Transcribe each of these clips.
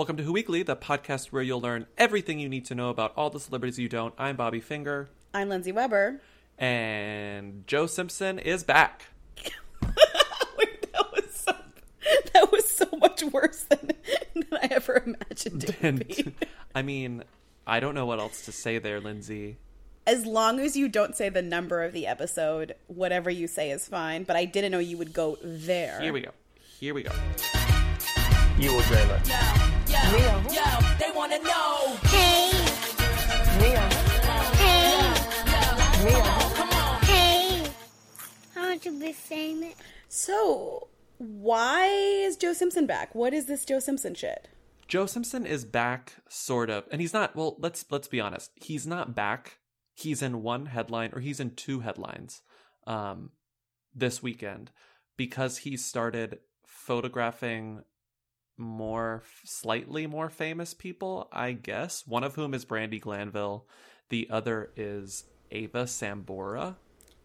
Welcome to Who Weekly, the podcast where you'll learn everything you need to know about all the celebrities you don't. I'm Bobby Finger, I'm Lindsay Weber. and Joe Simpson is back. Wait, that was so that was so much worse than, than I ever imagined it would And be. I mean, I don't know what else to say there, Lindsay. As long as you don't say the number of the episode, whatever you say is fine. But I didn't know you would go there. Here we go. Here we go. You will dream it. Yo, yo, they wanna know. Hey, Mia. hey, Mia. hey. I want to be famous. So, why is Joe Simpson back? What is this Joe Simpson shit? Joe Simpson is back, sort of, and he's not. Well, let's let's be honest. He's not back. He's in one headline, or he's in two headlines, um, this weekend because he started photographing more, slightly more famous people. I guess one of whom is Brandi Glanville, the other is Ava Sambora.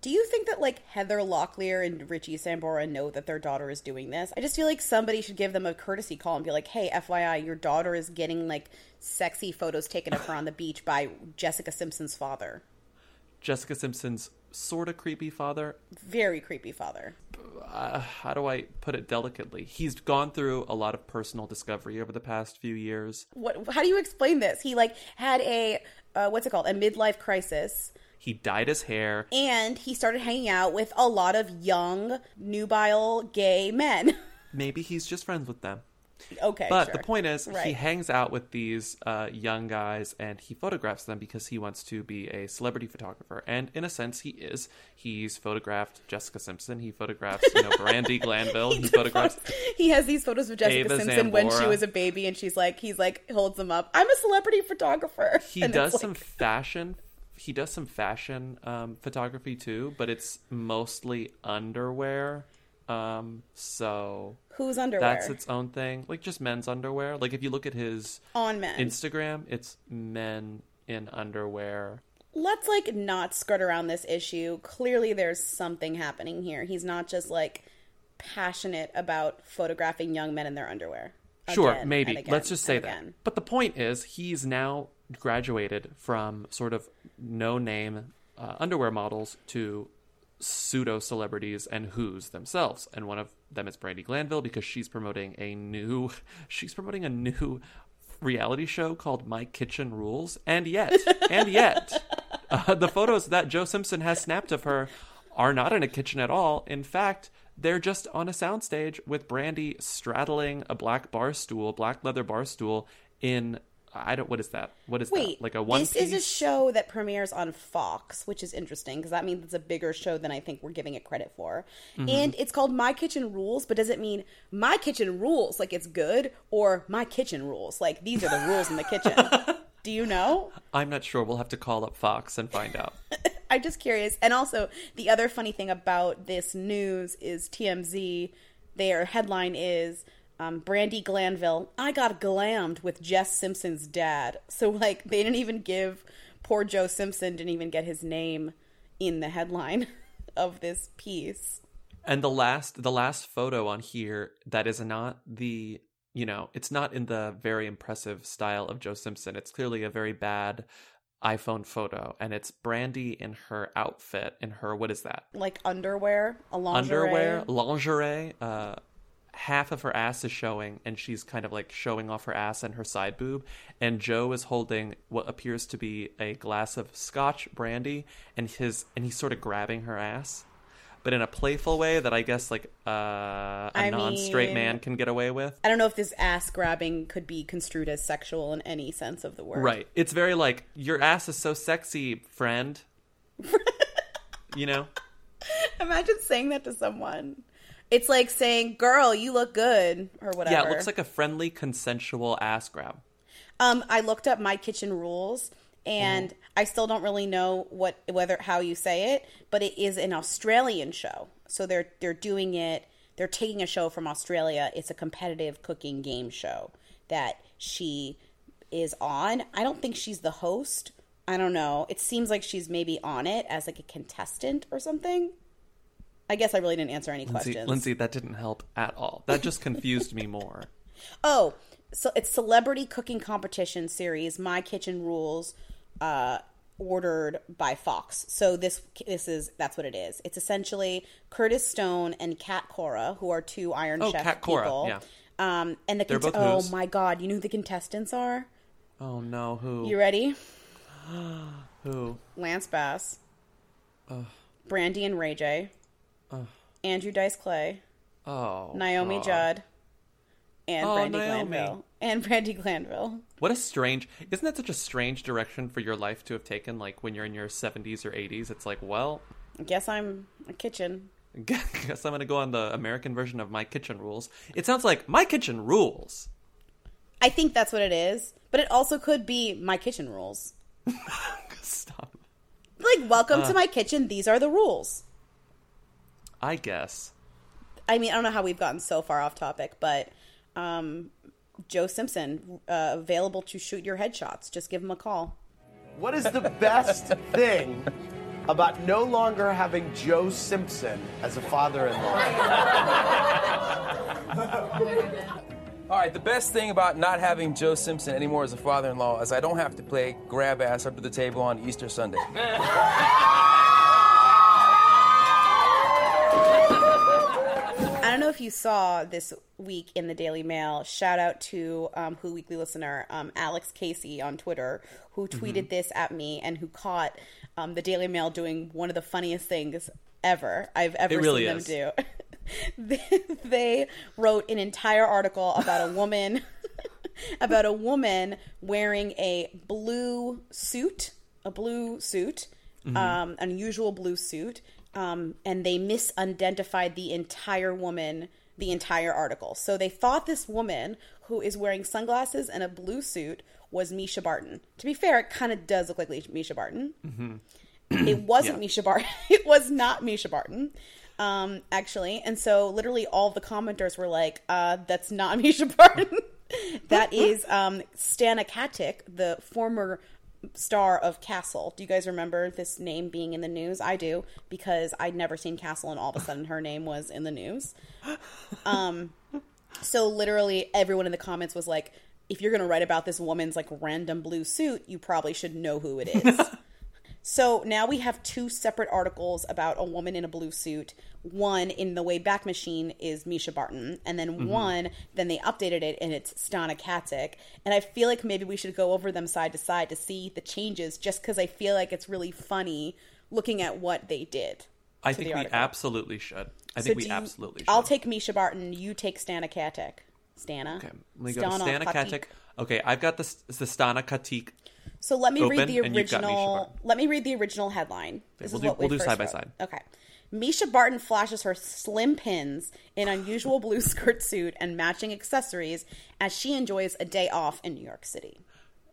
Do you think that like Heather Locklear and Richie Sambora know that their daughter is doing this? I just feel like somebody should give them a courtesy call and be like, "Hey, FYI, your daughter is getting like sexy photos taken of her on the beach by Jessica Simpson's father. Jessica Simpson's sort of creepy father. Very creepy father." uh, how do I put it delicately? He's gone through a lot of personal discovery over the past few years. What? How do you explain this? He like had a uh, what's it called? A midlife crisis. He dyed his hair. And he started hanging out with a lot of young, nubile, gay men. Maybe he's just friends with them. Okay, But sure. the point is, he hangs out with these uh, young guys and he photographs them because he wants to be a celebrity photographer. And in a sense, he is. He's photographed Jessica Simpson. He photographs, you know, Brandi Glanville. He photographs. he has these photos of Jessica Ava Simpson when she was a baby, and she's like, he's like, holds them up. I'm a celebrity photographer. He And does like- some fashion. He does some fashion um, photography too, but it's mostly underwear. Um, so Whose underwear? That's its own thing. Like just men's underwear. Like if you look at his on men. Instagram, it's men in underwear. Let's like not skirt around this issue. Clearly, there's something happening here. He's not just like passionate about photographing young men in their underwear. Sure, maybe. again Let's just say that. again. But the point is, he's now graduated from sort of no name uh, underwear models to pseudo celebrities and who's themselves. And one of them is Brandi Glanville because she's promoting a new she's promoting a new reality show called My Kitchen Rules. And yet, and yet, uh, the photos that Joe Simpson has snapped of her are not in a kitchen at all. In fact, they're just on a soundstage with Brandi straddling a black bar stool, black leather bar stool in I don't what is that? What is Wait, that? Like a one this piece? is a show that premieres on Fox, which is interesting because that means it's a bigger show than I think we're giving it credit for. Mm-hmm. And it's called My Kitchen Rules, but does it mean My Kitchen Rules like it's good or My Kitchen Rules like these are the rules in the kitchen? Do you know? I'm not sure. We'll have to call up Fox and find out. I'm just curious. And also, the other funny thing about this news is TMZ. Their headline is um, Brandi Glanville. I got glammed with Jess Simpson's dad. So like they didn't even give poor Joe Simpson didn't even get his name in the headline of this piece. And the last the last photo on here that is not the you know, it's not in the very impressive style of Joe Simpson. It's clearly a very bad iPhone photo and it's Brandi in her outfit in her what is that? Like underwear, a lingerie. Underwear, lingerie, uh half of her ass is showing and she's kind of like showing off her ass and her side boob and Joe is holding what appears to be a glass of scotch brandy and his and he's sort of grabbing her ass but in a playful way that I guess like uh, a I non-straight mean- man can get away with. I don't know if this ass grabbing could be construed as sexual in any sense of the word. Right. It's very like your ass is so sexy, friend. you know? Imagine saying that to someone. It's like saying, "Girl, you look good," or whatever. Yeah, it looks like a friendly consensual ass grab. Um, I looked up my kitchen rules, and I still don't really know what whether how you say it, but it is an Australian show. So they're they're doing it. They're taking a show from Australia. It's a competitive cooking game show that she is on. I don't think she's the host. I don't know. It seems like she's maybe on it as like a contestant or something. I guess I really didn't answer any Lindsay, questions. Lindsay, that didn't help at all. That just confused me more. Oh, so it's celebrity cooking competition series. My Kitchen Rules, uh, ordered by Fox. So this this is that's what it is. It's essentially Curtis Stone and Cat Cora, who are two Iron Oh, Chef Cat Cora, people. yeah. Um, and the cont- oh who's. my god, you know who the contestants are? Oh no, who? You ready? Who? Lance Bass, Brandy and Ray J, Uh. Andrew Dice Clay, Oh. Naomi God. Judd, and Oh, Brandi Naomi. Glanville. And Brandi Glanville. What a strange. Isn't that such a strange direction for your life to have taken? Like when you're in your 70s or 80s, it's like, well, I guess I'm a kitchen. guess I'm gonna go on the American version of My Kitchen Rules. It sounds like My Kitchen Rules. I think that's what it is, but it also could be my kitchen rules. Stop. Like, welcome to uh. my kitchen. These are the rules. I guess. I mean, I don't know how we've gotten so far off topic, but um, Joe Simpson uh, available to shoot your headshots. Just give him a call. What is the best thing about no longer having Joe Simpson as a father-in-law? All right, the best thing about not having Joe Simpson anymore as a father in law is I don't have to play grab ass under the table on Easter Sunday. know if you saw this week in the Daily Mail. Shout out to um, Who Weekly listener um, Alex Casey on Twitter, who tweeted this at me and who caught um, the Daily Mail doing one of the funniest things ever I've ever really seen is. them do. they, they wrote an entire article about a woman about a woman wearing a blue suit, a blue suit, um, unusual blue suit, um, and they misidentified the entire woman, the entire article. So they thought this woman who is wearing sunglasses and a blue suit was Mischa Barton. To be fair, it kind of does look like Mischa Barton. It wasn't Yeah. Mischa Barton. It was not Mischa Barton, um, actually. And so, literally, all the commenters were like, uh, "That's not Misha Barton. that is um, Stana Katic, the former star of Castle. Do you guys remember this name being in the news? I do because I'd never seen Castle, and all of a sudden, her name was in the news. Um, so literally, everyone in the comments was like, "If you're going to write about this woman's like random blue suit, you probably should know who it is." So now we have two separate articles about a woman in a blue suit. One in the Wayback Machine is Mischa Barton, and then mm-hmm. one, then they updated it and it's Stana Katic. And I feel like maybe we should go over them side to side to see the changes, just because I feel like it's really funny looking at what they did. I think we absolutely should. I So think we you- absolutely should. I'll take Mischa Barton. You take Stana Katic. Stana. Okay, let me go to Stana Stana Katic. Okay, I've got the, the Stana Katic. So let me read the and you've got Mischa original. Let me read the original headline. This we'll is do- what we we'll do side by wrote. side. Okay. Mischa Barton flashes her slim pins in unusual blue skirt suit and matching accessories as she enjoys a day off in New York City.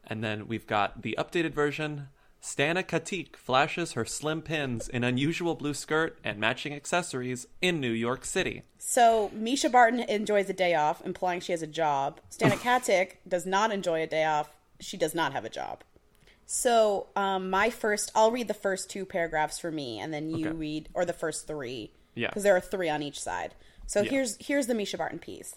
And then we've got the updated version. Stana Katic flashes her slim pins in unusual blue skirt and matching accessories in New York City. So Mischa Barton enjoys a day off, implying she has a job. Stana Katic does not enjoy a day off. She does not have a job. So um, my first, I'll read the first two paragraphs for me, and then you Okay. read, or the first three, Yeah. because there are three on each side. So Yeah. here's here's the Mischa Barton piece.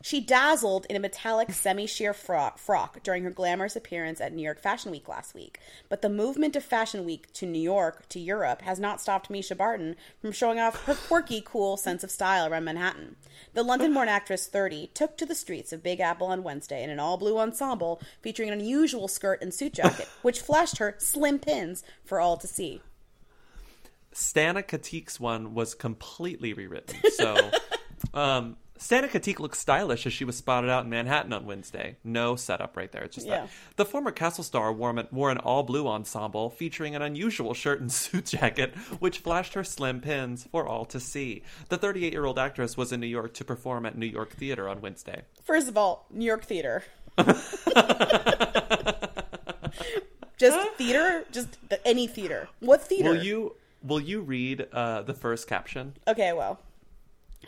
She dazzled in a metallic semi-sheer frock, frock during her glamorous appearance at New York Fashion Week last week. But the movement of Fashion Week to New York to Europe has not stopped Mischa Barton from showing off her quirky, cool sense of style around Manhattan. The London-born actress, 30, took to the streets of Big Apple on Wednesday in an all-blue ensemble featuring an unusual skirt and suit jacket, which flashed her slim pins for all to see. Stana Katic's one was completely rewritten. So, um, Stana Katic looks stylish as she was spotted out in Manhattan on Wednesday. No setup right there. It's just Yeah. that. The former Castle star wore, wore an all blue ensemble featuring an unusual shirt and suit jacket, which flashed her slim pins for all to see. The 38 year old actress was in New York to perform at New York Theater on Wednesday. First of all, New York theater. just theater, just the, any theater. What theater? Will you will you read uh, the first caption? Okay, well.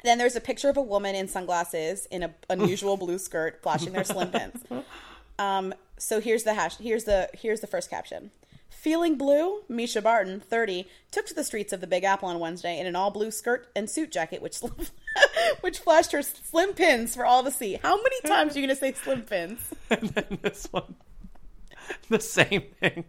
Then there's a picture of a woman in sunglasses in a unusual blue skirt flashing their slim pins. Um, so here's the hash. Here's the here's the first caption. Feeling blue, Mischa Barton, 30, took to the streets of the Big Apple on Wednesday in an all blue skirt and suit jacket, which which flashed her slim pins for all to see. How many times are you going to say slim pins? and then this one, the same thing.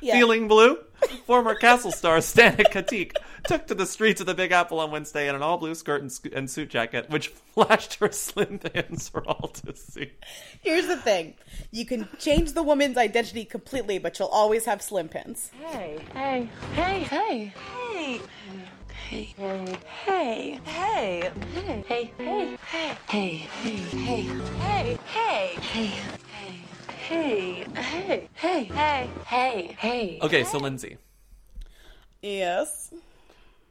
Yeah. Feeling blue? Former Castle star Stana Katic took to the streets of the Big Apple on Wednesday in an all blue skirt and, sc- and suit jacket, which flashed her slim pins for all to see. Here's the thing you can change the woman's identity completely, but you'll always have slim pins. Hey, hey, hey, hey, hey, hey, hey, hey, hey, hey, hey, hey, hey, hey, hey, hey, hey, hey, hey, hey, hey, hey, hey. Okay, so Lindsay, Yes.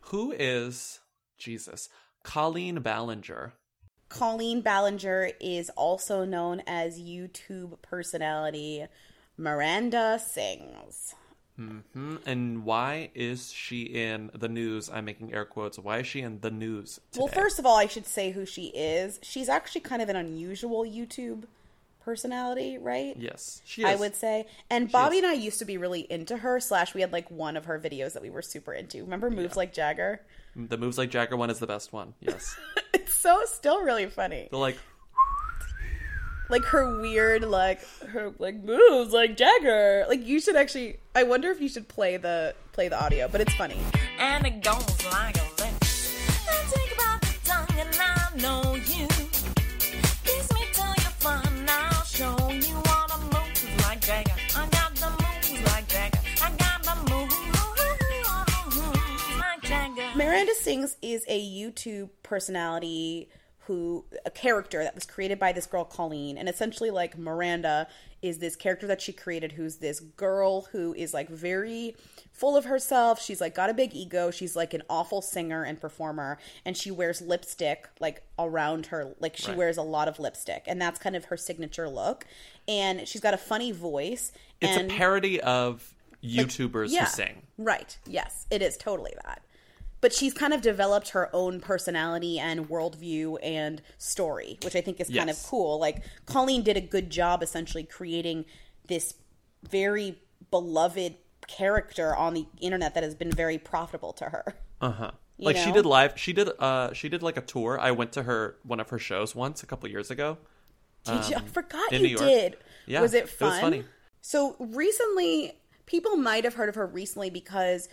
who is Jesus? Colleen Ballinger. Colleen Ballinger is also known as YouTube personality Miranda Sings. Mm-hmm. And why is she in the news? I'm making air quotes. Why is she in the news? Today? Well, first of all, I should say who she is. She's actually kind of an unusual YouTube personality, right? yes, she is. I would say. And Bobby is. and I used to be really into her. Slash, we had like one of her videos that we were super into. Remember moves like Jagger? the moves like Jagger one is the best one. Yes, It's so still really funny. they're like Like her weird, like her like moves like Jagger. Like you should actually. I wonder if you should play the play the audio, but it's funny. And it goes like a this. I think about the tongue and I know you. Sings is a YouTube personality who a character that was created by this girl Colleen and essentially like Miranda is this character that she created who's this girl who is like very full of herself she's like got a big ego she's like an awful singer and performer and she wears lipstick like around her like she Right. wears a lot of lipstick and that's kind of her signature look and she's got a funny voice it's and a parody of YouTubers yeah. who sing. Right. Yes, it is totally that. But she's kind of developed her own personality and worldview and story, which I think is kind of cool. Like Colleen did a good job essentially creating this very beloved character on the internet that has been very profitable to her. Uh huh. Like she did live. She did. Uh, she did like a tour. I went to her one of her shows once a couple years ago. Did you? I forgot Um, in you New York. did. Yeah, was it it was fun? funny. So recently, people might have heard of her recently because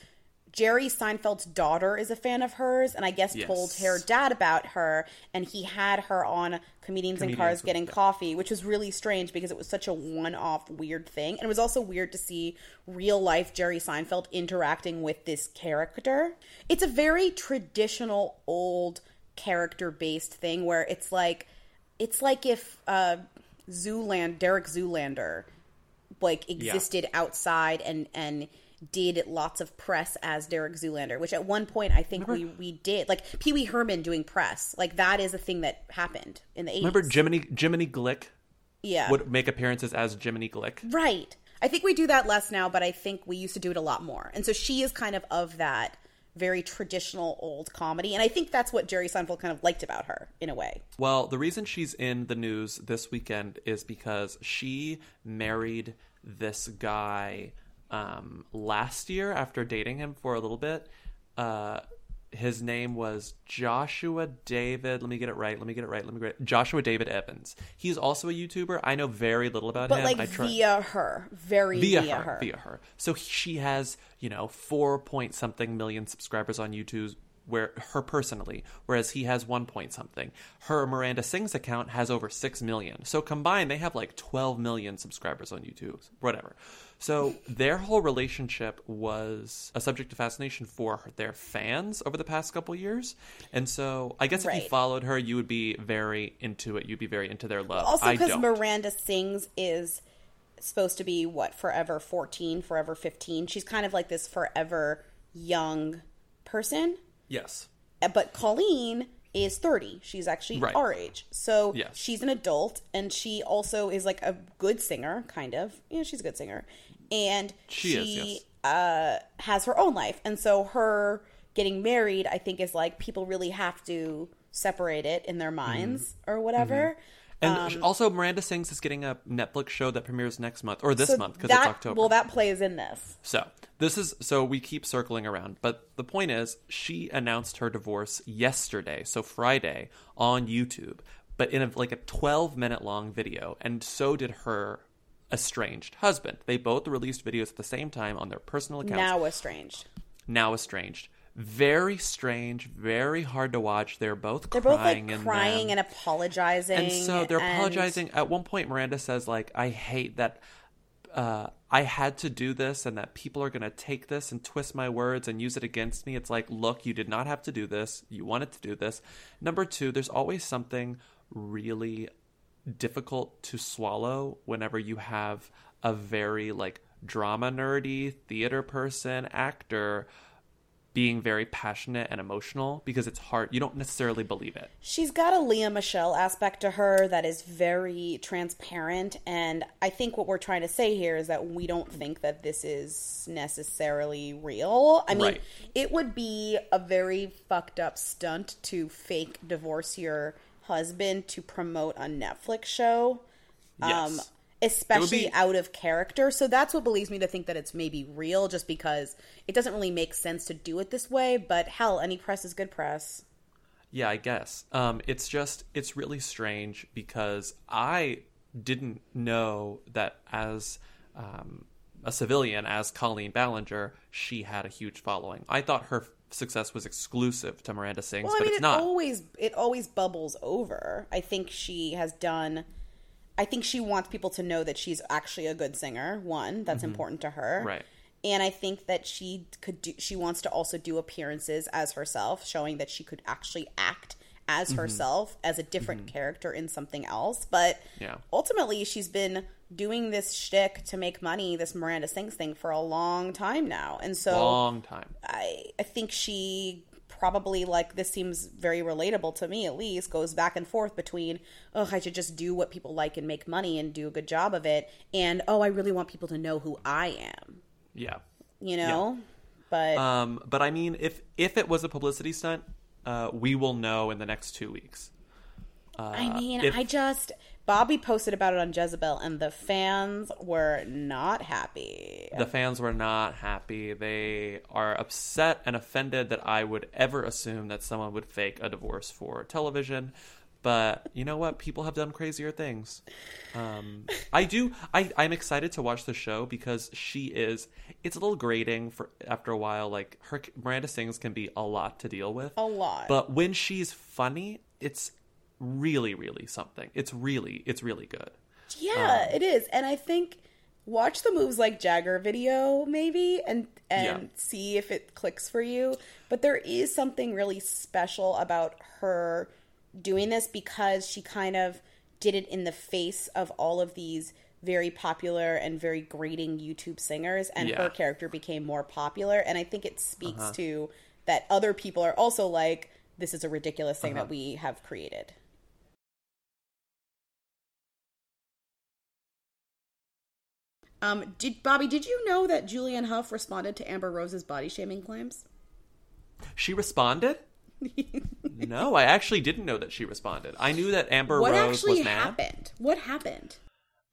Jerry Seinfeld's daughter is a fan of hers, and I guess told her dad about her, and he had her on Comedians, in Comedians Cars Getting yeah. Coffee, which was really strange because it was such a one-off weird thing, and it was also weird to see real life Jerry Seinfeld interacting with this character. It's a very traditional old character based thing where it's like it's like if uh Zooland Derek Zoolander like existed outside and and did lots of press as Derek Zoolander, which at one point I think we we did like Pee Wee Herman doing press, like that is a thing that happened in the eighties. Remember Jiminy Jiminy Glick Yeah, would make appearances as Jiminy Glick. right. I think we do that less now, but I think we used to do it a lot more. And so she is kind of of that very traditional old comedy, and I think that's what Jerry Seinfeld kind of liked about her in a way. Well, the reason she's in the news this weekend is because she married this guy um, last year after dating him for a little bit. Uh, his name was Joshua David. Let me get it right. Let me get it right. Let me get it. Joshua David Evans. He's also a YouTuber. I know very little about him. But him. like I try- via her, very via, via, her, her. via her. So she has, you know, four point something million subscribers on YouTube. Where her personally, whereas he has one point something. Her Miranda Sings account has over six million. So combined, they have like twelve million subscribers on YouTube. Whatever. So their whole relationship was a subject of fascination for their fans over the past couple years. And so I guess if you followed her, you would be very into it. You'd be very into their love. Also, because. Miranda Sings is supposed to be what forever fourteen, forever fifteen. She's kind of like this forever young person. Yes. Uh, But Colleen is thirty. She's actually Right. our age, so Yes. she's an adult, and she also is like a good singer, kind of. Yeah, she's a good singer, and She is, yes. uh, has her own life, and so her getting married, I think, is like people really have to separate it in their minds or whatever. Mm-hmm. And um, also, Miranda Sings is getting a Netflix show that premieres next month or this So month because it's October. Well, that plays in this. So this is so we keep circling around, but the point is she announced her divorce yesterday, so Friday on YouTube, but in a, like a 12 minute long video, and so did her estranged husband. They both released videos at the same time on their personal accounts. Now estranged. now estranged. Very strange, very hard to watch. They're both They're both crying like crying them. and apologizing. And so they're and- apologizing. At one point, Miranda says, like, I hate that uh, I had to do this and that people are going to take this and twist my words and use it against me. It's like, look, you did not have to do this. You wanted to do this. Number two, there's always something really difficult to swallow whenever you have a very, like, drama nerdy theater person, actor being very passionate and emotional because it's hard. You don't necessarily believe it. She's got a Lea Michele aspect to her that is very transparent. And I think what we're trying to say here is that we don't think that this is necessarily real. I mean, Right. it would be a very fucked up stunt to fake divorce your husband to promote a Netflix show. Um, Yes. Especially be- out of character. So that's what believes me to think that it's maybe real just because it doesn't really make sense to do it this way. But hell, any press is good press. Yeah, I guess. Um, it's just it's really strange because I didn't know that as um, a civilian, as Colleen Ballinger, she had a huge following. I thought her success was exclusive to Miranda Sings, Well, I but it's it not. always it always bubbles over. I think she has done. I think she wants people to know that she's actually a good singer. One, that's important to her, Mm-hmm. Right. And I think that she could do. She wants to also do appearances as herself, showing that she could actually act as Mm-hmm. herself as a different character in something else. But Yeah. ultimately, she's been doing this shtick to make money, this Miranda Sings thing, for a long time now, and so Long time. I I think she probably like this seems very relatable to me at least goes back and forth between oh I should just do what people like and make money and do a good job of it and oh I really want people to know who I am Yeah. you know but Um, but I mean, if if it was a publicity stunt, uh, we will know in the next two weeks. I mean if- I just Bobby posted about it on Jezebel and the fans were not happy The fans were not happy. They are upset and offended that I would ever assume that someone would fake a divorce for television. But you know what? People have done crazier things. Um, I do. I, I'm excited to watch the show because she is. It's a little grating for after a while. Like her, Miranda Sings can be a lot to deal with. A lot. But when she's funny, it's really, really something. It's really, it's really good. Yeah, Um, it is. And I think watch the moves like Jagger video maybe and and Yeah. see if it clicks for you. But there is something really special about her doing this because she kind of did it in the face of all of these very popular and very grating YouTube singers and Yeah. Uh-huh. her character became more popular and I think it speaks to that other people are also like this is a ridiculous thing Uh-huh. that we have created. Um, did Bobby? Did you know that Julianne Hough responded to Amber Rose's body shaming claims? She responded? no, I actually didn't know that she responded. I knew that Amber what Rose was mad. What happened? What happened?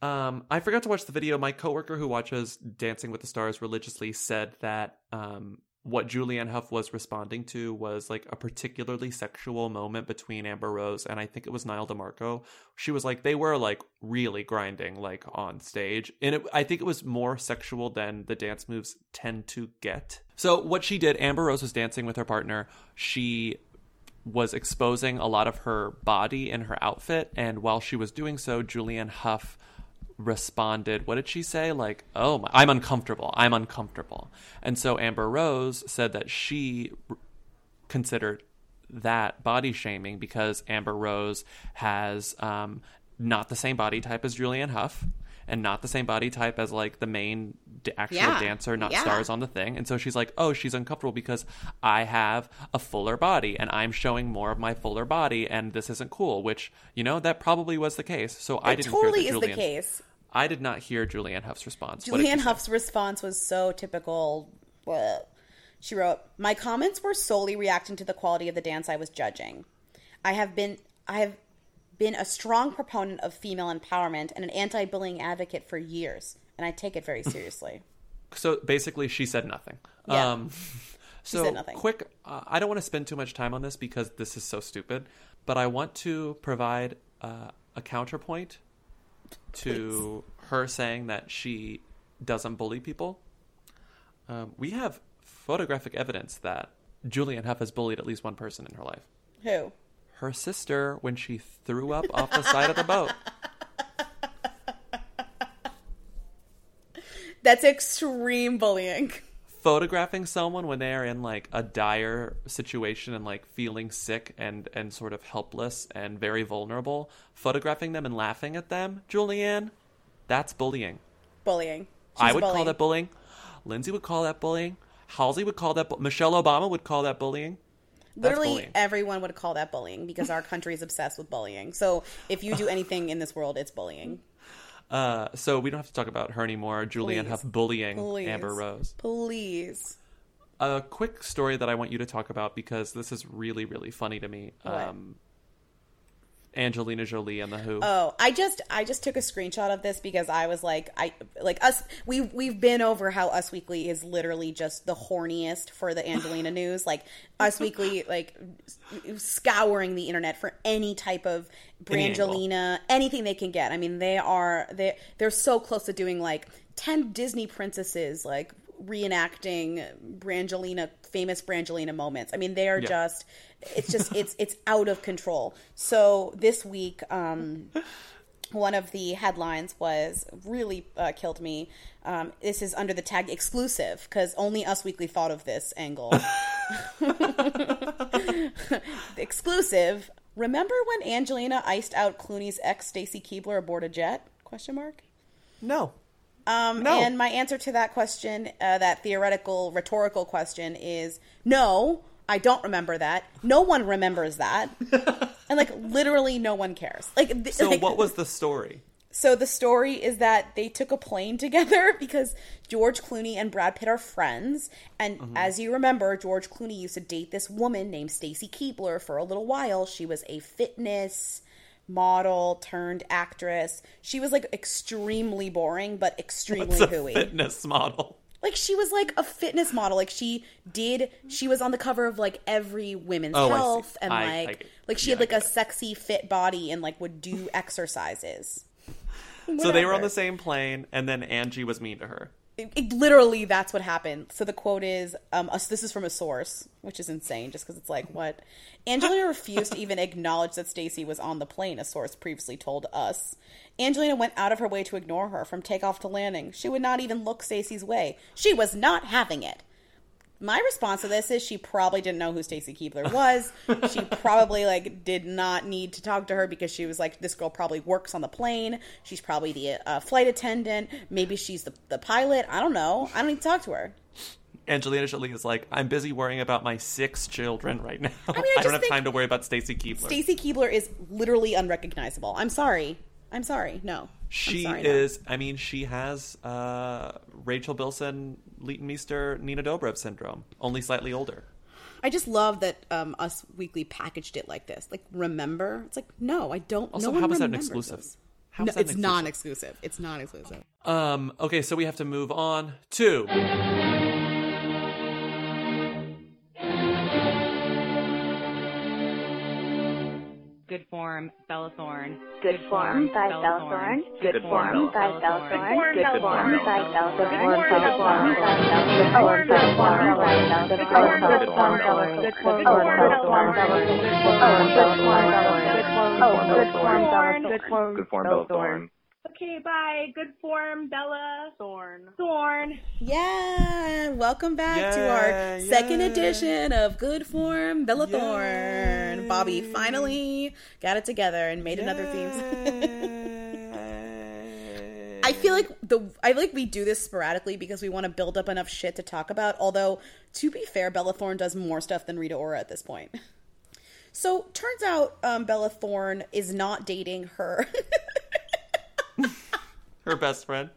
Um, I forgot to watch the video. My coworker who watches Dancing with the Stars religiously said that um, what Julianne Hough was responding to was like a particularly sexual moment between Amber Rose and I think it was Nyle DiMarco. She was like they were like really grinding like on stage, and it, I think it was more sexual than the dance moves tend to get. So what she did, Amber Rose was dancing with her partner. She was exposing a lot of her body in her outfit, and while she was doing so, Julianne Hough responded, What did she say? Like, oh, my, I'm uncomfortable. I'm uncomfortable. And so Amber Rose said that she r- considered that body shaming because Amber Rose has um, not the same body type as Julianne Hough. And not the same body type as like the main d- actual Yeah. dancer, not Yeah. stars on the thing. And so she's like, oh, she's uncomfortable because I have a fuller body and I'm showing more of my fuller body and this isn't cool, which, you know, that probably was the case. So I didn't totally hear is the case. I did not hear Julianne Hough's response. What did she Julianne say? Hough's response was so typical. Bleh. She wrote, "My comments were solely reacting to the quality of the dance I was judging. I have been I have been a strong proponent of female empowerment and an anti-bullying advocate for years, and I take it very seriously. So basically, she said nothing. Yeah. Um, so said nothing. quick. Uh, I don't want to spend too much time on this because this is so stupid, but I want to provide uh, a counterpoint to her saying that she doesn't bully people. Um, we have photographic evidence that Julianne Hough has bullied at least one person in her life. Who? Her sister when she threw up off the side of the boat. That's extreme bullying. photographing someone when they are in like a dire situation and like feeling sick and and sort of helpless and very vulnerable photographing them and laughing at them julianne that's bullying Bullying. i She's would call that bullying lindsay would call that bullying halsey would call that bu- michelle obama would call that bullying Literally everyone would call that bullying because our country is obsessed with bullying. So if you do anything in this world, it's bullying. uh, so we don't have to talk about her anymore julianne Please. Hough bullying Please. amber rose Please. a quick story that I want you to talk about because this is really, really funny to me. What? Um, Angelina Jolie and the Who. Oh, I just I just took a screenshot of this because I was like I like us we we've been over how Us Weekly is literally just the horniest for the Angelina news. Like Us Weekly like scouring the internet for any type of Any. Brangelina, anything they can get. I mean, they are they they're so close to doing like 10 Disney princesses like reenacting Brangelina famous Brangelina moments. I mean, they are Yeah. just it's just it's it's out of control. So this week um one of the headlines was really uh, killed me. Um, this is under the tag exclusive because only Us Weekly thought of this angle. exclusive. Remember when Angelina iced out Clooney's ex Stacy Keibler aboard a jet? Question mark. no. Um, No. And my answer to that question, uh, that theoretical, rhetorical question, is no. I don't remember that. No one remembers that, and like literally, no one cares. Like, th- So like- what was the story? so the story is that they took a plane together because George Clooney and Brad Pitt are friends. And Mm-hmm. as you remember, George Clooney used to date this woman named Stacy Keibler for a little while. She was a fitness model turned actress. She was like extremely boring, but extremely a hooey. fitness model. Like she was like a fitness model. Like she did. She was on the cover of like every Women's Oh, I. Health, and I- like I get- like she yeah, had like a sexy fit body and like would do exercises. So they were on the same plane, and then Angie was mean to her. It, it- literally, that's what happened. So the quote is, um, "This is from a source," which is insane, just because it's like, what? Angelina refused to even acknowledge that Stacy was on the plane. A source previously told us. Angelina went out of her way to ignore her from takeoff to landing. She would not even look Stacy's way. She was not having it. My response to this is she probably didn't know who Stacy Keibler was. she probably like did not need to talk to her because she was like this girl probably works on the plane. She's probably the uh, flight attendant. Maybe she's the the pilot. I don't know. I don't need to talk to her. Angelina Jolie is like, I'm busy worrying about my six children right now. I, mean, I just don't have time to worry about Stacy Keibler. Stacy Keibler is literally unrecognizable. I'm sorry. I'm sorry. No. She sorry, no. is. I mean, she has uh, Rachel Bilson, Leighton Meester, Nina Dobrev syndrome, only slightly older. I just love that um, Us Weekly packaged it like this. Like, remember? It's like, no, I don't. Also, no how is that an exclusive? this. How No, is that an it's non-exclusive. It's non-exclusive. Um. Okay, so we have to move on to form, Bella Thorne. Good form by Bella Thorne. Good form by Bella Thorne. Good form by Bella Thorne. Good form by Bella Thorne. Good form by Bella Thorne. Good form by Bella Thorne. Good form by Bella Thorne. Oh, good form Bella Thorne. Good form. Good form, Bella Thorne. Okay, bye. Good form, Bella Thorne. Thorne. Yeah, welcome back to Yeah, our second edition of Good Form Bella Thorne. Yay. Bobby finally got it together and made another theme. I feel like the I feel like we do this sporadically because we want to build up enough shit to talk about. Although, to be fair, Bella Thorne does more stuff than Rita Ora at this point. So turns out um, Bella Thorne is not dating her her best friend.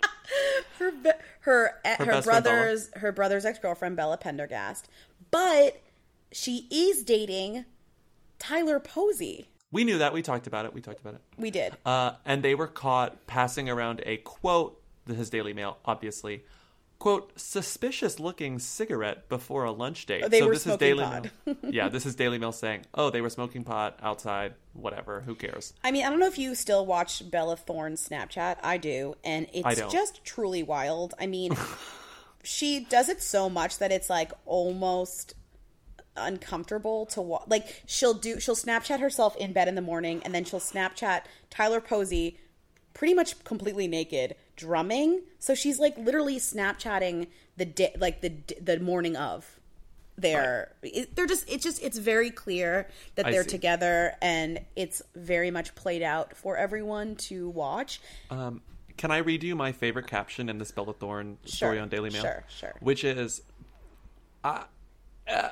her be- her her, her brother's her brother's ex girlfriend Bella Pendergast, but she is dating Tyler Posey. We knew that. We talked about it. We talked about it. We did. Uh, and they were caught passing around a quote, his Daily Mail, obviously, quote, suspicious looking cigarette before a lunch date. Oh, they so were this is Daily pot. Mail. yeah, this is Daily Mail saying, oh, they were smoking pot outside, whatever, who cares? I mean, I don't know if you still watch Bella Thorne's Snapchat. I do, and it's just truly wild. I mean, she does it so much that it's like almost uncomfortable to watch. Like she'll do, she'll Snapchat herself in bed in the morning, and then she'll Snapchat Tyler Posey, pretty much completely naked, drumming. So she's like literally Snapchatting the day, like the the morning of. They're it, they're just it's just it's very clear that I they're see. together and it's very much played out for everyone to watch. Um, can I read you my favorite caption in this Bella Thorne story Sure, on Daily Mail? sure, sure. Which is, I, uh,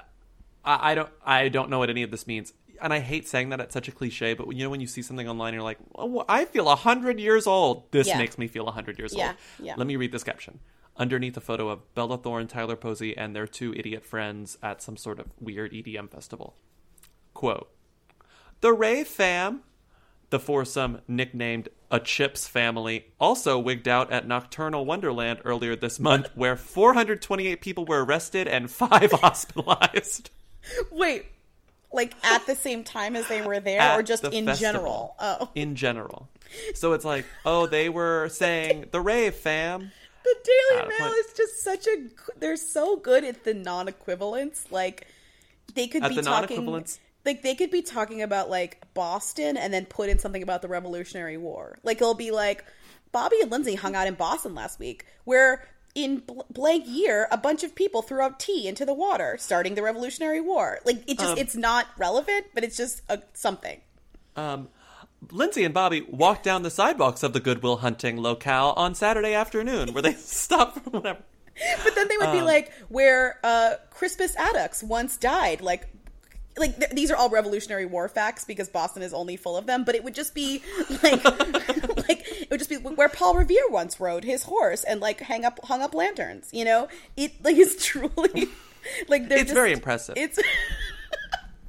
I I don't I don't know what any of this means, and I hate saying that it's such a cliche. But you know when you see something online, you're like, oh, I feel a hundred years old. This Yeah. makes me feel a hundred years Yeah, old. yeah. Let me read this caption. Underneath a photo of Bella Thorne, Tyler Posey, and their two idiot friends at some sort of weird EDM festival. Quote: The Ray fam, the foursome nicknamed a Chips family, also wigged out at Nocturnal Wonderland earlier this month, where 428 people were arrested and five hospitalized. Wait, like at the same time as they were there, at or just the in festival. general? Oh, In general. So it's like, oh, they were saying the Rave fam. the Daily Out Mail point. is just such a. They're so good at the non-equivalence. Like they could At be the talking. Like they could be talking about like Boston and then put in something about the Revolutionary War. Like it'll be like Bobby and Lindsay hung out in Boston last week, where in bl- blank year a bunch of people threw out tea into the water, starting the Revolutionary War. Like it just Um, it's not relevant, but it's just a, something. Um, Lindsay and Bobby walked down the sidewalks of the Goodwill Hunting locale on Saturday afternoon, where they stopped for whatever. But then they would be Um, like, where uh, Crispus Attucks once died. Like, like th- these are all Revolutionary War facts because Boston is only full of them. But it would just be like, like would just be where Paul Revere once rode his horse and like hang up hung up lanterns. You know, it like is truly like they're It's just- very impressive. It's.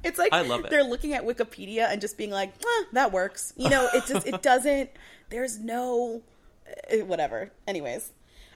It's like I love it. they're looking at Wikipedia and just being like, "Ah, "That works." You know, it just it doesn't. There's no uh, whatever. Anyways,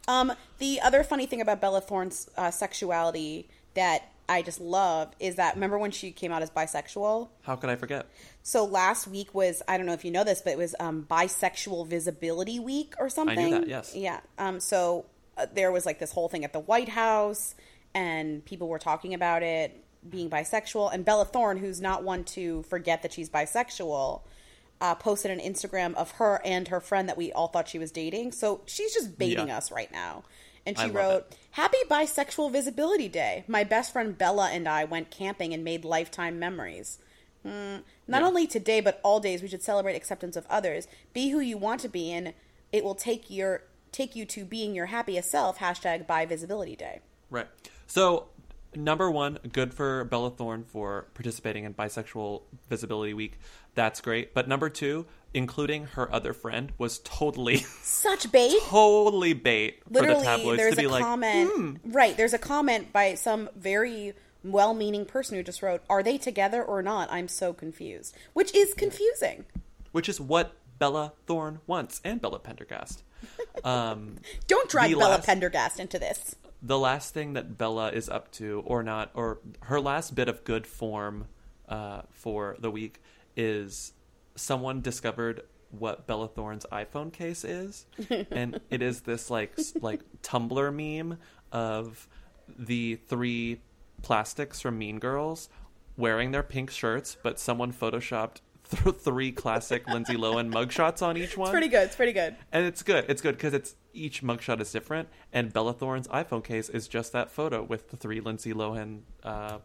um, the other funny thing about Bella Thorne's uh, sexuality that I just love is that remember when she came out as bisexual? How could I forget? So last week was I don't know if you know this, but it was um, Bisexual Visibility Week or something. I knew that, yes. Yeah. Um. So uh, there was like this whole thing at the White House, and people were talking about it being bisexual. And Bella Thorne, who's not one to forget that she's bisexual, uh, posted an Instagram of her and her friend that we all thought she was dating. So she's just baiting Yeah. us right now. And I she love wrote. Happy Bisexual Visibility Day. My best friend Bella and I went camping and made lifetime memories. Mm, not only today, but all days, we should celebrate acceptance of others. Be who you want to be, and it will take your take you to being your happiest self. Hashtag Bi Visibility Day. Right. So, number one, good for Bella Thorne for participating in Bisexual Visibility Week. That's great. But number two, including her other friend, was totally, Such bait. totally bait for the Literally, tabloids there's to be a like, comment. hmm. Right, there's a comment by some very well-meaning person who just wrote, "Are they together or not? I'm so confused," which is confusing. which is what Bella Thorne wants, and Bella Pendergast. Um, Don't drag Bella last- Pendergast into this. The last thing that Bella is up to, or not, or her last bit of good form uh, for the week is someone discovered what Bella Thorne's iPhone case is, and it is this like like Tumblr meme of the three plastics from Mean Girls wearing their pink shirts, but someone photoshopped th- three classic Lindsay Lohan mugshots on each one It's pretty good. It's pretty good. and it's good. It's good because it's each mugshot is different, and Bella Thorne's iPhone case is just that photo with the three Lindsay Lohan uh,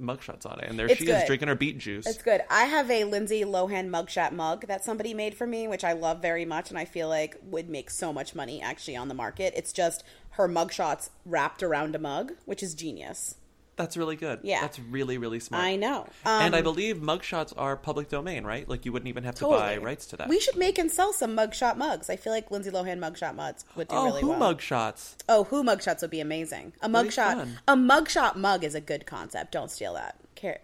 mugshots on it, and there It's she good. is drinking her beet juice. It's good. I have a Lindsay Lohan mugshot mug that somebody made for me, which I love very much, and I feel like would make so much money actually on the market. It's just her mugshots wrapped around a mug, which is genius. That's really good. Yeah. that's really really smart. I know. and I Um, believe mugshots are public domain, right? Like you wouldn't even have to Totally. buy rights to that. We should make and sell some mugshot mugs. I feel like Lindsay Lohan mugshot mugs would do really well. oh, really who well. mugshots? Oh, who mugshots would be amazing. A mugshot, a mugshot mug is a good concept. Don't steal that. Care.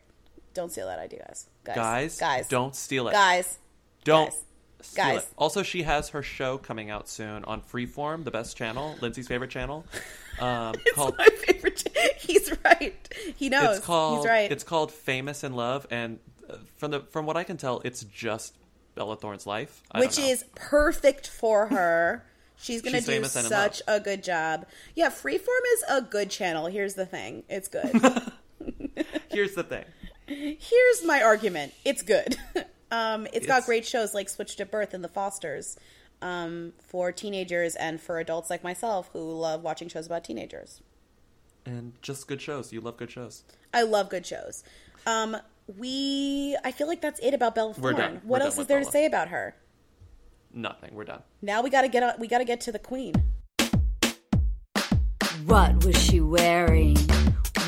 Don't steal that idea, guys. Guys, Guys, guys, don't steal it. guys. Don't guys. steal Guys. it. Also, she has her show coming out soon on Freeform, the best channel, Lindsay's favorite channel. Um, called My favorite. He's right. He knows. it's called He's right. it's called Famous in Love, and uh, from the from what I can tell, it's just Bella Thorne's life, I which is perfect for her. She's gonna She's do famous and in such a good job. Yeah, Freeform is a good channel. Here's the thing, it's good. Here's the thing. Here's my argument. It's good. um, it's got great shows like Switched at Birth and The Fosters um, for teenagers and for adults like myself who love watching shows about teenagers. And just good shows. You love good shows. I love good shows. Um, we, I feel like that's it about Bella We're Thorne. done. What We're done else is with there to say about her? Nothing. We're done. Now we gotta get on, we gotta get to the queen. What was she wearing?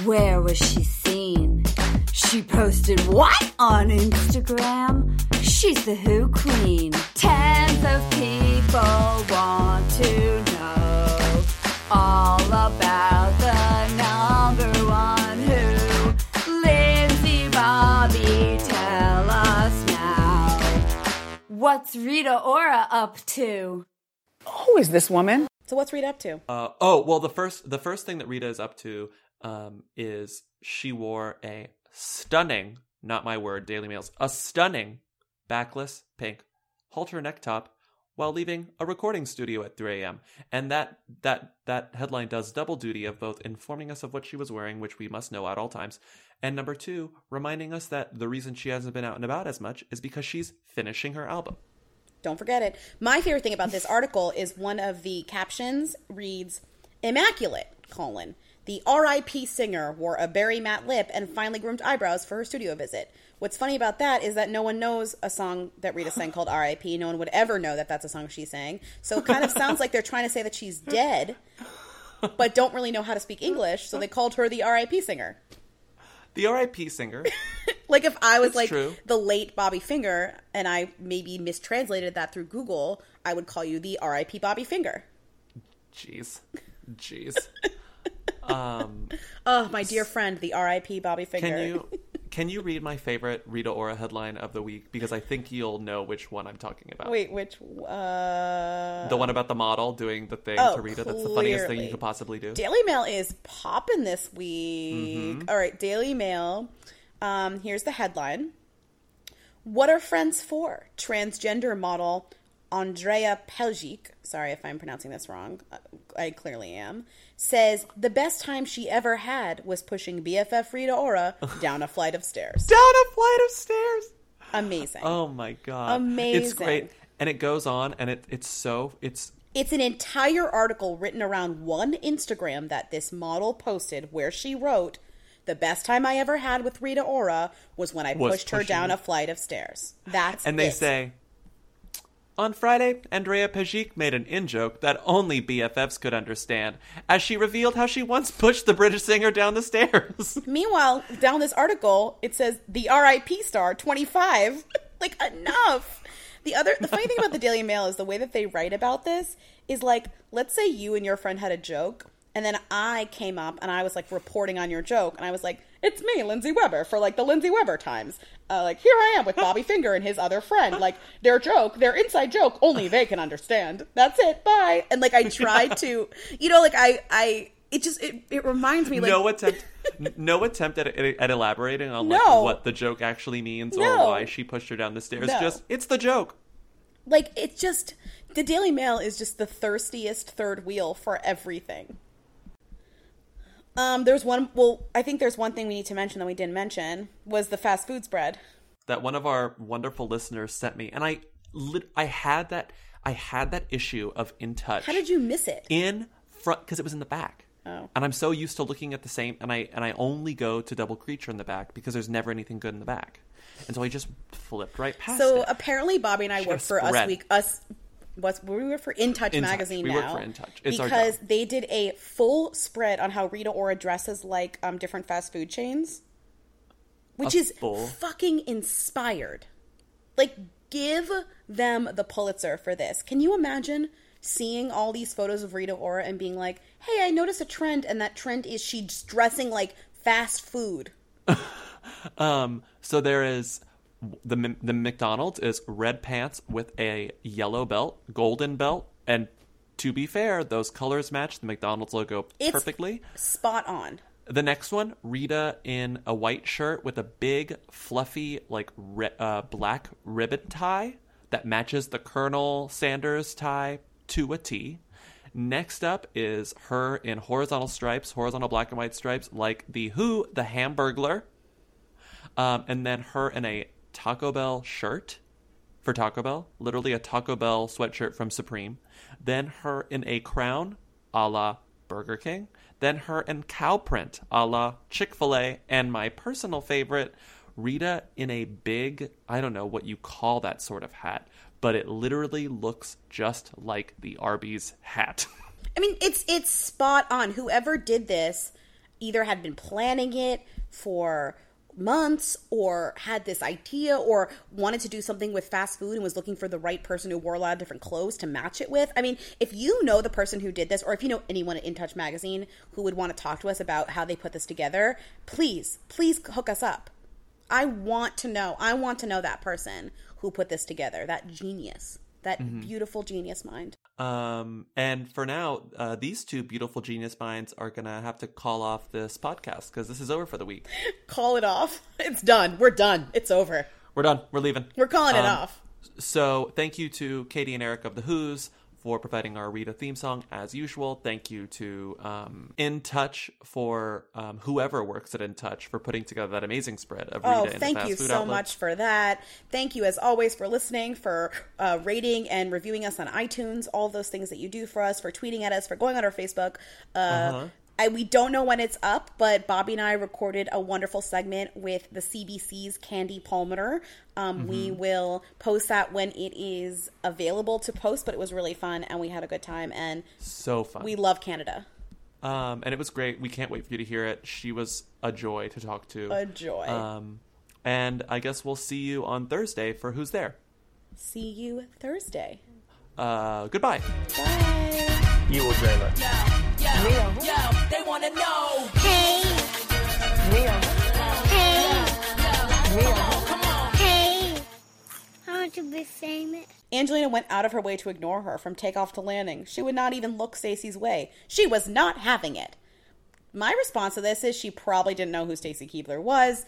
Where was she seen? She posted what on Instagram? She's the Who Queen. Tens of people want to know all about the number one Who. Lindsey Bobby, tell us now. What's Rita Ora up to? Who is this woman? So what's Rita up to? Uh, oh well, the first the first thing that Rita is up to um, is she wore a stunning, not my word, Daily Mail's a stunning backless pink halter neck top while leaving a recording studio at 3 a.m. And that that that headline does double duty of both informing us of what she was wearing, which we must know at all times, and number two, reminding us that the reason she hasn't been out and about as much is because she's finishing her album. Don't forget it. My favorite thing about this article is one of the captions reads Immaculate, colon. The RIP singer wore a berry matte lip and finely groomed eyebrows for her studio visit. What's funny about that is that no one knows a song that Rita sang called RIP. No one would ever know that that's a song she sang. So it kind of sounds like they're trying to say that she's dead, but don't really know how to speak English. So they called her the RIP singer. The RIP singer. Like if I was It's like true. the late Bobby Finger and I maybe mistranslated that through Google, I would call you the RIP Bobby Finger. Jeez, jeez. Um, Oh, my dear friend, the RIP Bobby Finger. Can you can you read my favorite Rita Ora headline of the week because I think you'll know which one I'm talking about. Wait, which uh The one about the model doing the thing Oh, to Rita. That's the funniest thing you could possibly do. Daily Mail is popping this week. Mm-hmm. All right, Daily Mail. Um, here's the headline. What are friends for? Transgender model Andrea Pejic, sorry if I'm pronouncing this wrong, uh, I clearly am, says the best time she ever had was pushing BFF Rita Ora down a flight of stairs. Down a flight of stairs. Amazing. Oh my god. Amazing. It's great. And it goes on and it it's so it's It's an entire article written around one Instagram that this model posted where she wrote, The best time I ever had with Rita Ora was when I Was pushed her down her. a flight of stairs. That's and they it. say on Friday, Andrea Pejic made an in joke that only BFFs could understand, as she revealed how she once pushed the British singer down the stairs. Meanwhile, down this article, it says the RIP star 25. like enough. The other the funny thing about the Daily Mail is the way that they write about this is like let's say you and your friend had a joke and then I came up and I was like reporting on your joke and I was like it's me, Lindsey Weber, for like the Lindsey Weber times. Uh, like here I am with Bobby Finger and his other friend. Like their joke, their inside joke, only they can understand. That's it. Bye. And like I tried to, you know, like I, I, it just it, it reminds me like no attempt no attempt at, at elaborating on like No. what the joke actually means or No. why she pushed her down the stairs. No. Just it's the joke. like it's just the Daily Mail is just the thirstiest third wheel for everything. Um, there's one. Well, I think there's one thing we need to mention that we didn't mention was the fast food spread. that one of our wonderful listeners sent me, and I lit- I had that I had that issue of In Touch. How did you miss it? in front because it was in the back. Oh. And I'm so used to looking at the same, and I and I only go to Double Creature in the back because there's never anything good in the back, and so I just flipped right past So it. apparently, Bobby and I She work for Us. Week. Us, what's we work for In Touch In Touch. magazine We now. In Touch. It's because they did a full spread on how Rita Ora dresses like um, different fast food chains, which A is full- fucking inspired. Like, give them the Pulitzer for this. Can you imagine seeing all these photos of Rita Ora and being like, "Hey, I noticed a trend, and that trend is she's dressing like fast food." Um, so there is the the McDonald's is red pants with a yellow belt, golden belt, and to be fair, those colors match the McDonald's logo It's- perfectly. Spot on. The next one, Rita in a white shirt with a big, fluffy, like ri- uh, black ribbon tie that matches the Colonel Sanders tie to a T. Next up is her in horizontal stripes, horizontal black and white stripes, like the Who, the Hamburglar. Um, and then her in a Taco Bell shirt for Taco Bell, literally a Taco Bell sweatshirt from Supreme. Then her in a crown, a la Burger King. Then her in cow print, a la Chick fil A. And my personal favorite, Rita in a big, I don't know what you call that sort of hat, but it literally looks just like the Arby's hat. I mean, it's it's spot on. Whoever did this either had been planning it for months or had this idea or wanted to do something with fast food and was looking for the right person who wore a lot of different clothes to match it with. I mean, if you know the person who did this or if you know anyone at In Touch magazine who would want to talk to us about how they put this together, please, please hook us up. I want to know. I want to know that person who put this together, that genius, that Mhm. beautiful genius mind. Um, and for now, uh, these two beautiful genius minds are gonna have to call off this podcast because this is over for the week. Call it off. It's done. We're done. It's over. We're done. We're leaving. We're calling it Um, off. So thank you to Katie and Eric of the Who's for providing our Rita theme song as usual. Thank you to um, In Touch for um, whoever works at In Touch for putting together that amazing spread of Rita Oh, thank you so outlets. much for that. Thank you, as always, for listening, for uh, rating and reviewing us on iTunes, all those things that you do for us, for tweeting at us, for going on our Facebook. Uh, Uh-huh. I, we don't know when it's up, but Bobby and I recorded a wonderful segment with the CBC's Candy Palmer. Um, We Mhm. will post that when it is available to post, but it was really fun and we had a good time and So fun. we love Canada. Um, and it was great. We can't wait for you to hear it. She was a joy to talk to. A joy. Um, and I guess we'll see you on Thursday for Who's There. See you Thursday. Uh, goodbye. Bye. You will dream it. Hey. Hey. Hey. I want to be famous. Angelina went out of her way to ignore her from takeoff to landing. She would not even look Stacy's way. She was not having it. My response to this is she probably didn't know who Stacy Keibler was.